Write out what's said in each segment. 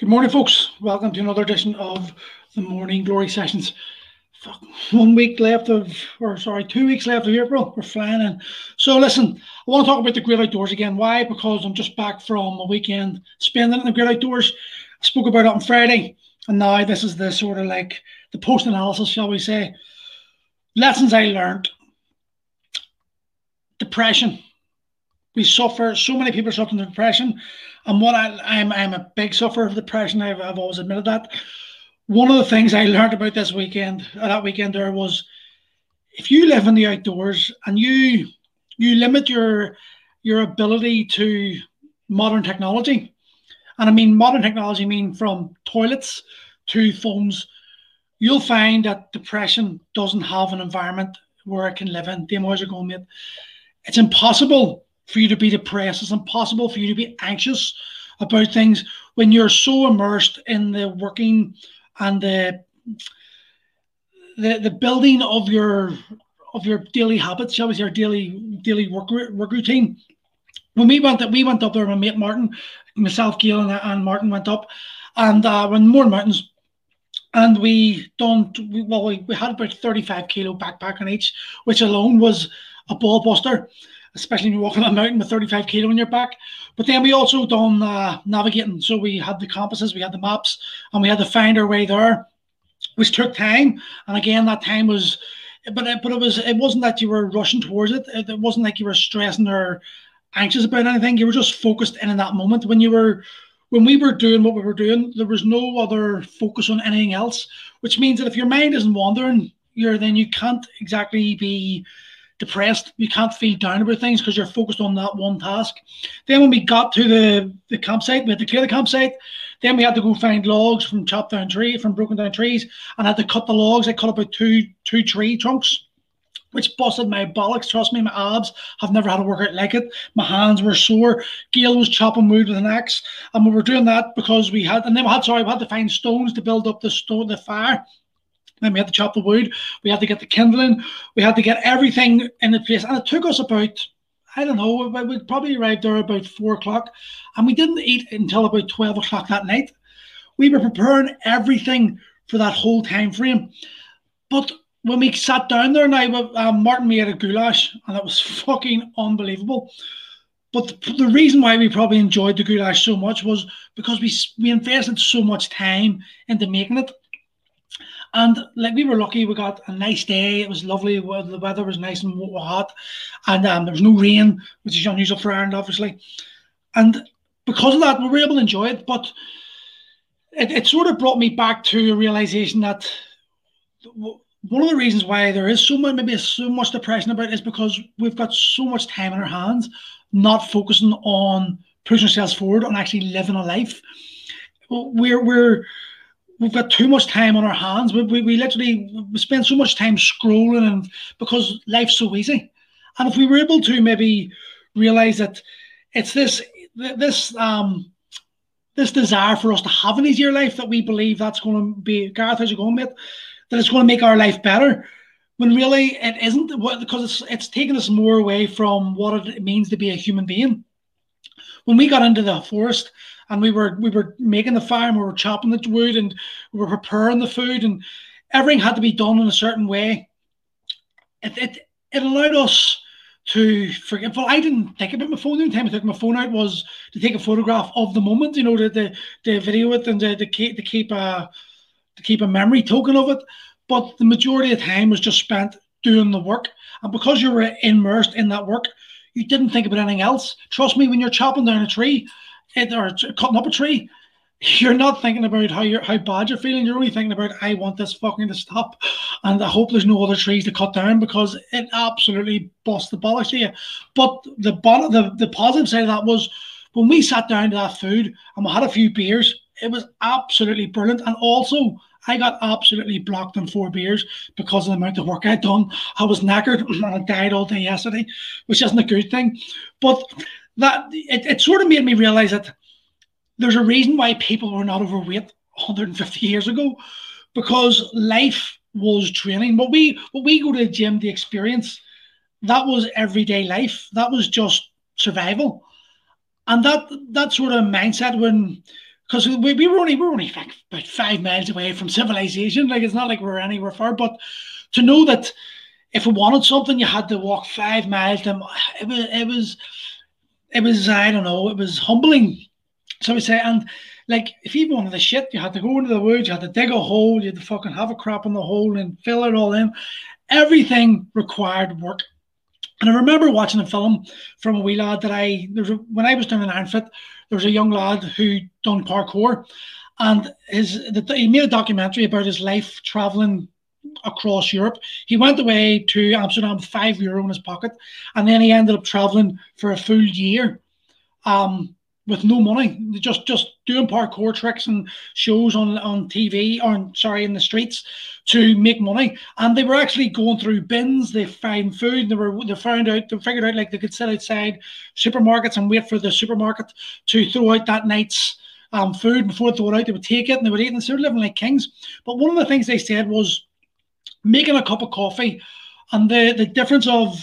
Good morning, folks. Welcome to another edition of the Morning Glory Sessions. One week left of, or sorry, two weeks left of April. We're flying in. So, listen, I want to talk about the great outdoors again. Why? Because I'm just back from a weekend spending in the great outdoors. I spoke about it on Friday, and now this is the sort of like the post analysis, shall we say. Lessons I learned depression. We suffer, so many people suffer from depression and what I, I'm, I'm a big sufferer of depression. I've, I've always admitted that. One of the things I learned about this weekend, uh, that weekend there was, if you live in the outdoors and you you limit your your ability to modern technology, and I mean modern technology, I mean from toilets to phones, you'll find that depression doesn't have an environment where it can live in. The emotions are going, mate. It's impossible for you to be depressed. It's impossible for you to be anxious about things when you're so immersed in the working and the the, the building of your of your daily habits, shall we say, your daily daily work work routine. When we went that we went up there, my mate Martin, myself, Gail, and, and Martin went up, and uh, when Mourne mountains, and we done we, well, we, we had about thirty five kilo backpack on each, which alone was a ball buster especially when you're walking on a mountain with 35 kilo on your back. But then we also done uh, navigating. So we had the compasses, we had the maps, and we had to find our way there, which took time. And again, that time was, but it, but it was it wasn't that you were rushing towards it. It, it wasn't like you were stressing or anxious about anything. You were just focused in in that moment when you were. When we were doing what we were doing, there was no other focus on anything else, which means that if your mind isn't wandering, you're then you can't exactly be depressed. You can't feel down about things because you're focused on that one task. Then when we got to the, the campsite, we had to clear the campsite. Then we had to go find logs from chopped down tree, from broken down trees, and I had to cut the logs. I cut about two two tree trunks, which busted my bollocks. Trust me, my abs have never had a workout like it. My hands were sore. Gail was chopping wood with an axe, and we were doing that because we had, and then we had sorry, we had to find stones to build up the stone, the fire. Then we had to chop the wood. We had to get the kindling. We had to get everything in the place. And it took us about, I don't know, we probably arrived there about four o'clock. And we didn't eat until about 12 o'clock that night. We were preparing everything for that whole time frame. But when we sat down there now, um, Martin made a goulash and it was fucking unbelievable. But the, the reason why we probably enjoyed the goulash so much was because we we invested so much time into making it and like we were lucky, we got a nice day. It was lovely. The weather was nice and hot, and um, there was no rain, which is unusual for Ireland, obviously. And because of that, we were able to enjoy it. But it, it sort of brought me back to a realization that one of the reasons why there is so much, maybe so much depression about it is because we've got so much time in our hands, not focusing on pushing ourselves forward, on actually living a life. We're we're we've got too much time on our hands. We, we, we literally we spend so much time scrolling and because life's so easy. And if we were able to maybe realize that it's this this um this desire for us to have an easier life that we believe that's going to be Gareth, how's it going, mate? That it's going to make our life better. When really it isn't, because it's it's taken us more away from what it means to be a human being. When we got into the forest and we were we were making the fire and we were chopping the wood and we were preparing the food and everything had to be done in a certain way. It it, it allowed us to forget. Well, I didn't think about my phone. The only time I took my phone out was to take a photograph of the moment, you know, to the, the video it and to, to keep to keep a to keep a memory token of it. But the majority of time was just spent doing the work. And because you were immersed in that work, you didn't think about anything else. Trust me, when you're chopping down a tree, it, or cutting up a tree, you're not thinking about how you're how bad you're feeling. You're only thinking about I want this fucking to stop, and I hope there's no other trees to cut down because it absolutely busts the bollocks to you. But the the the positive side of that was when we sat down to that food and we had a few beers. It was absolutely brilliant, and also I got absolutely blocked on four beers because of the amount of work I'd done. I was knackered and I died all day yesterday, which isn't a good thing. But that it, it sort of made me realize that there's a reason why people were not overweight 150 years ago because life was training. What we what we go to the gym to experience, that was everyday life. That was just survival. And that that sort of mindset when because we, we were only we were only like about five miles away from civilization. Like it's not like we are anywhere far, but to know that if we wanted something, you had to walk five miles. To, it was it was it was I don't know. It was humbling. So we say, and like if you wanted the shit, you had to go into the woods, you had to dig a hole, you had to fucking have a crap in the hole and fill it all in. Everything required work. And I remember watching a film from a wee lad that I there was a, when I was doing an Ironfit, there was a young lad who done parkour, and his he made a documentary about his life traveling across Europe. He went away to Amsterdam with five euro in his pocket, and then he ended up traveling for a full year. Um, with no money, just just doing parkour tricks and shows on on TV or sorry in the streets to make money. And they were actually going through bins. They find food. They were they found out they figured out like they could sit outside supermarkets and wait for the supermarket to throw out that night's um, food before they throw it out. They would take it and they would eat and they were living like kings. But one of the things they said was making a cup of coffee and the the difference of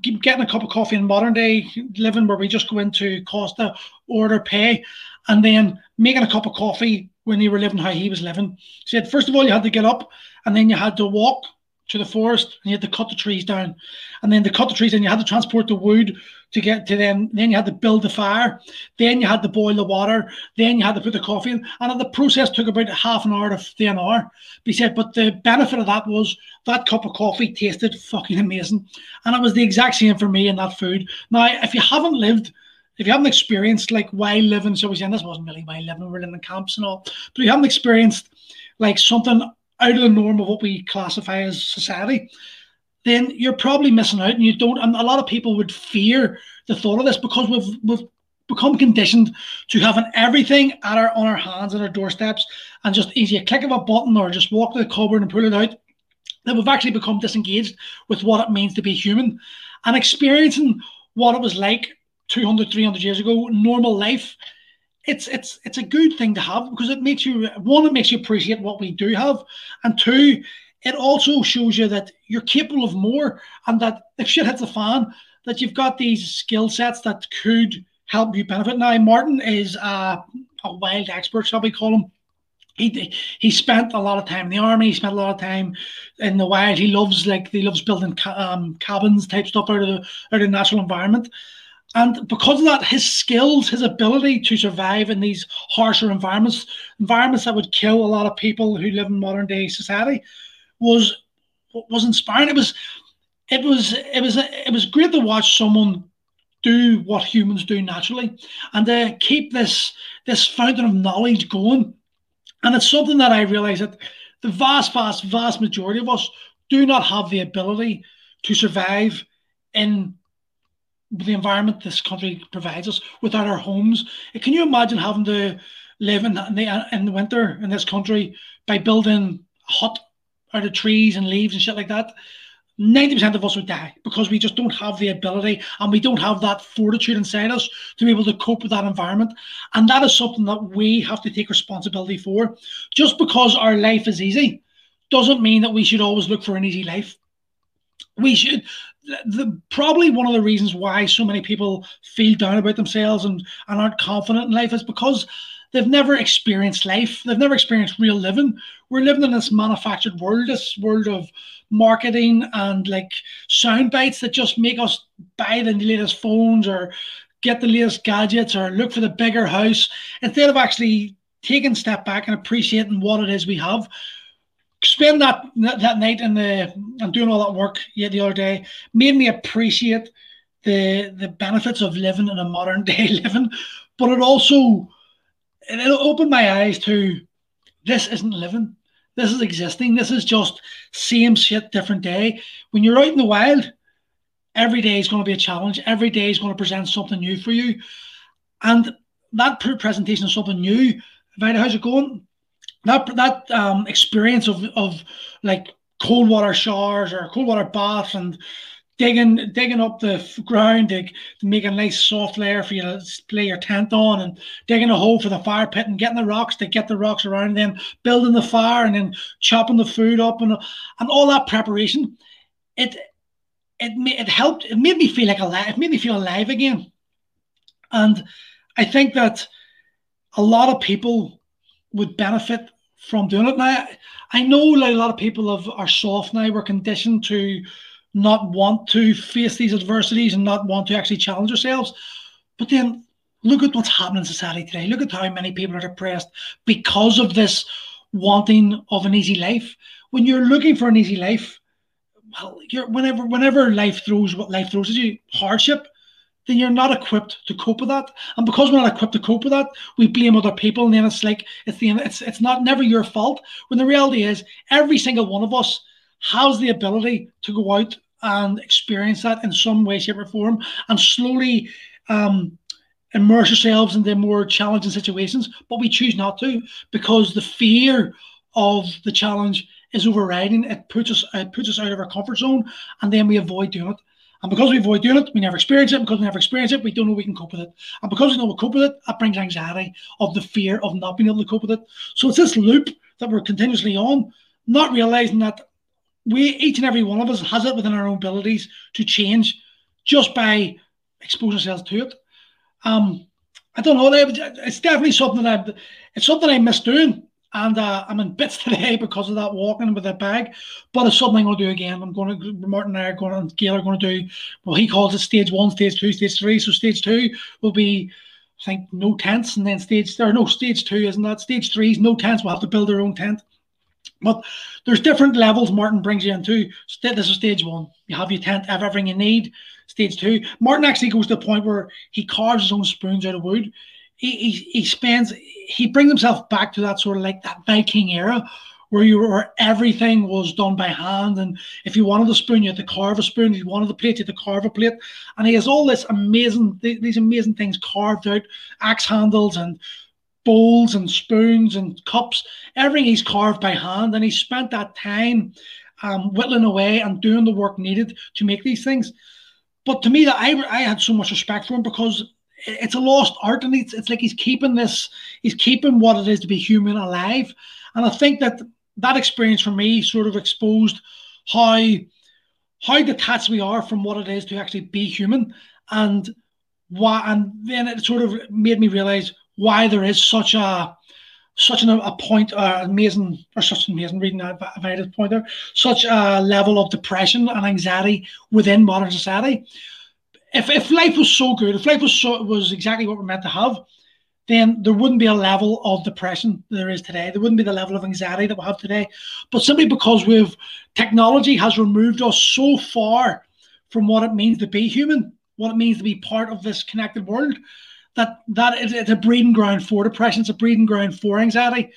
getting a cup of coffee in modern day living where we just go into Costa, order, pay, and then making a cup of coffee when you were living how he was living. He said, first of all, you had to get up and then you had to walk to the forest and you had to cut the trees down. And then to cut the trees and you had to transport the wood to get to them. Then you had to build the fire. Then you had to boil the water. Then you had to put the coffee in. And the process took about half an hour to an hour. He said, but the benefit of that was that cup of coffee tasted fucking amazing. And it was the exact same for me in that food. Now, if you haven't lived, if you haven't experienced like while living, so we saying this wasn't really while living, we living in camps and all, but you haven't experienced like something out of the norm of what we classify as society, then you're probably missing out. And you don't. And a lot of people would fear the thought of this because we've we've become conditioned to having everything at our on our hands and our doorsteps, and just easy a click of a button or just walk to the cupboard and pull it out. That we've actually become disengaged with what it means to be human, and experiencing what it was like 200, 300 years ago, normal life it's it's it's a good thing to have because it makes you one it makes you appreciate what we do have and two it also shows you that you're capable of more and that if shit hits the fan that you've got these skill sets that could help you benefit now martin is a, a wild expert shall we call him he he spent a lot of time in the army. He spent a lot of time in the wild. He loves like he loves building ca- um, cabins type stuff out of the out of the natural environment. And because of that, his skills, his ability to survive in these harsher environments, environments that would kill a lot of people who live in modern day society, was was inspiring. It was it was it was it was great to watch someone do what humans do naturally and to keep this this fountain of knowledge going. And it's something that I realize that the vast, vast, vast majority of us do not have the ability to survive in the environment this country provides us without our homes. Can you imagine having to live in the in the winter in this country by building a hut out of trees and leaves and shit like that? 90% of us would die because we just don't have the ability and we don't have that fortitude inside us to be able to cope with that environment. And that is something that we have to take responsibility for. Just because our life is easy doesn't mean that we should always look for an easy life. We should the, probably one of the reasons why so many people feel down about themselves and, and aren't confident in life is because they've never experienced life. They've never experienced real living. We're living in this manufactured world, this world of marketing and like sound bites that just make us buy the latest phones or get the latest gadgets or look for the bigger house instead of actually taking a step back and appreciating what it is we have spend that that night in the and doing all that work the other day made me appreciate the the benefits of living in a modern day living, but it also it opened my eyes to this isn't living. This is existing. This is just same shit, different day. When you're out in the wild, every day is going to be a challenge. Every day is going to present something new for you. And that presentation is something new. Vida, how's it going? That that um, experience of of like cold water showers or cold water baths and digging digging up the ground to, to make a nice soft layer for you to lay your tent on and digging a hole for the fire pit and getting the rocks to get the rocks around them building the fire and then chopping the food up and and all that preparation. It it it helped it made me feel like alive it made me feel alive again. And i think that a lot of people would benefit from doing it. Now, I know like a lot of people have, are soft now. We're conditioned to not want to face these adversities and not want to actually challenge ourselves. But then look at what's happening in society today. Look at how many people are depressed because of this wanting of an easy life. When you're looking for an easy life, well, you're whenever whenever life throws what life throws at you, hardship, then you're not equipped to cope with that. And because we're not equipped to cope with that, we blame other people, and then it's like it's the it's it's not never your fault. When the reality is, every single one of us has the ability to go out and experience that in some way, shape, or form, and slowly um, immerse ourselves into more challenging situations. But we choose not to because the fear of the challenge is overriding. It puts us it puts us out of our comfort zone, and then we avoid doing it. And because we avoid doing it, we never experience it. Because we never experience it, we don't know we can cope with it. And because we know we cope with it, that brings anxiety of the fear of not being able to cope with it. So it's this loop that we're continuously on, not realizing that we each and every one of us has it within our own abilities to change just by exposing ourselves to it. Um, I don't know. It's definitely something that I, it's something I miss doing and uh, I'm in bits today because of that walking with a bag. But it's something I'm going to do again. I'm going to Martin and I are going and Gail are going to do well. He calls it stage one, stage two, stage three. So stage two will be, I think, no tents, and then stage or no stage two isn't that stage three is no tents. We'll have to build our own tent. But there's different levels Martin brings you into. This is stage one. You have your tent, have everything you need. Stage two, Martin actually goes to the point where he carves his own spoons out of wood he, he, he spends he brings himself back to that sort of like that Viking era where you were everything was done by hand. And if you wanted a spoon you had to carve a spoon. If you wanted a plate you had to carve a plate. And he has all this amazing these amazing things carved out axe handles and bowls and spoons and cups everything he's carved by hand. And he spent that time um, whittling away and doing the work needed to make these things. But to me that I, I had so much respect for him because it's a lost art and it's, it's like he's keeping this he's keeping what it is to be human alive. And i think that that experience for me sort of exposed how how detached we are from what it is to actually be human and why and then it sort of made me realize why there is such a such an, a point uh, amazing or such an amazing reading a valid point there such a level of depression and anxiety within modern society if, if life was so good, if life was so was exactly what we're meant to have, then there wouldn't be a level of depression there is today. There wouldn't be the level of anxiety that we have today. But simply because we've technology has removed us so far from what it means to be human, what it means to be part of this connected world, that that is, it's a breeding ground for depression, it's a breeding ground for anxiety.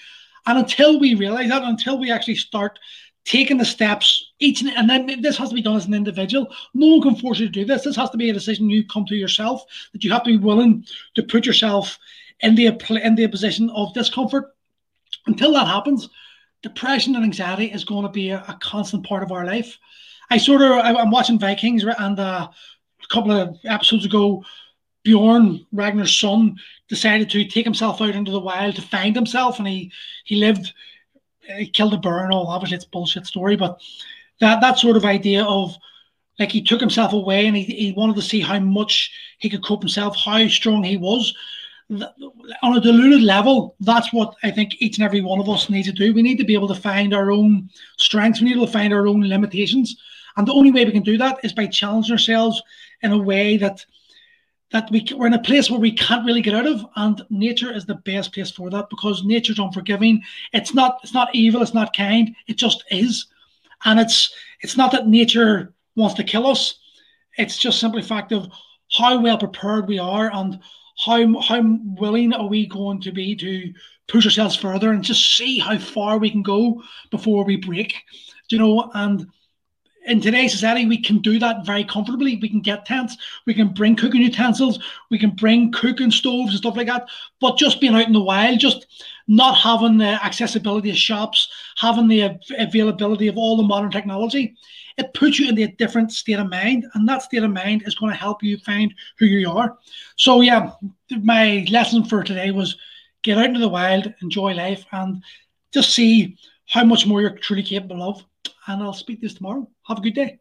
And until we realize that, until we actually start taking the steps each and then this has to be done as an individual. No one can force you to do this. This has to be a decision you come to yourself that you have to be willing to put yourself in the in the position of discomfort. Until that happens depression and anxiety is going to be a, a constant part of our life. I sort of I, am watching vikings and uh, a couple of episodes ago Bjorn Ragnarsson decided to take himself out into the wild to find himself and he he lived Uh, he killed a bear and all. Obviously, it's bullshit story, but that that sort of idea of like he took himself away and he, he wanted to see how much he could cope himself, how strong he was. On a diluted level, that's what I think each and every one of us needs to do. We need to be able to find our own strengths. We need to find our own limitations. And the only way we can do that is by challenging ourselves in a way that that we, we're in a place where we can't really get out of and nature is the best place for that because nature's unforgiving. It's not it's not evil it's not kind it just is. And it's it's not that nature wants to kill us. It's just simply fact of how well prepared we are and how how willing are we going to be to push ourselves further and just see how far we can go before we break you know? And in today's society, we can do that very comfortably. We can get tents, we can bring cooking utensils, we can bring cooking stoves and stuff like that. But just being out in the wild, just not having the accessibility of shops, having the availability of all the modern technology, it puts you in a different state of mind. And that state of mind is going to help you find who you are. So, yeah, my lesson for today was get out into the wild, enjoy life, and just see how much more you're truly capable of and I'll speak to you tomorrow. Have a good day.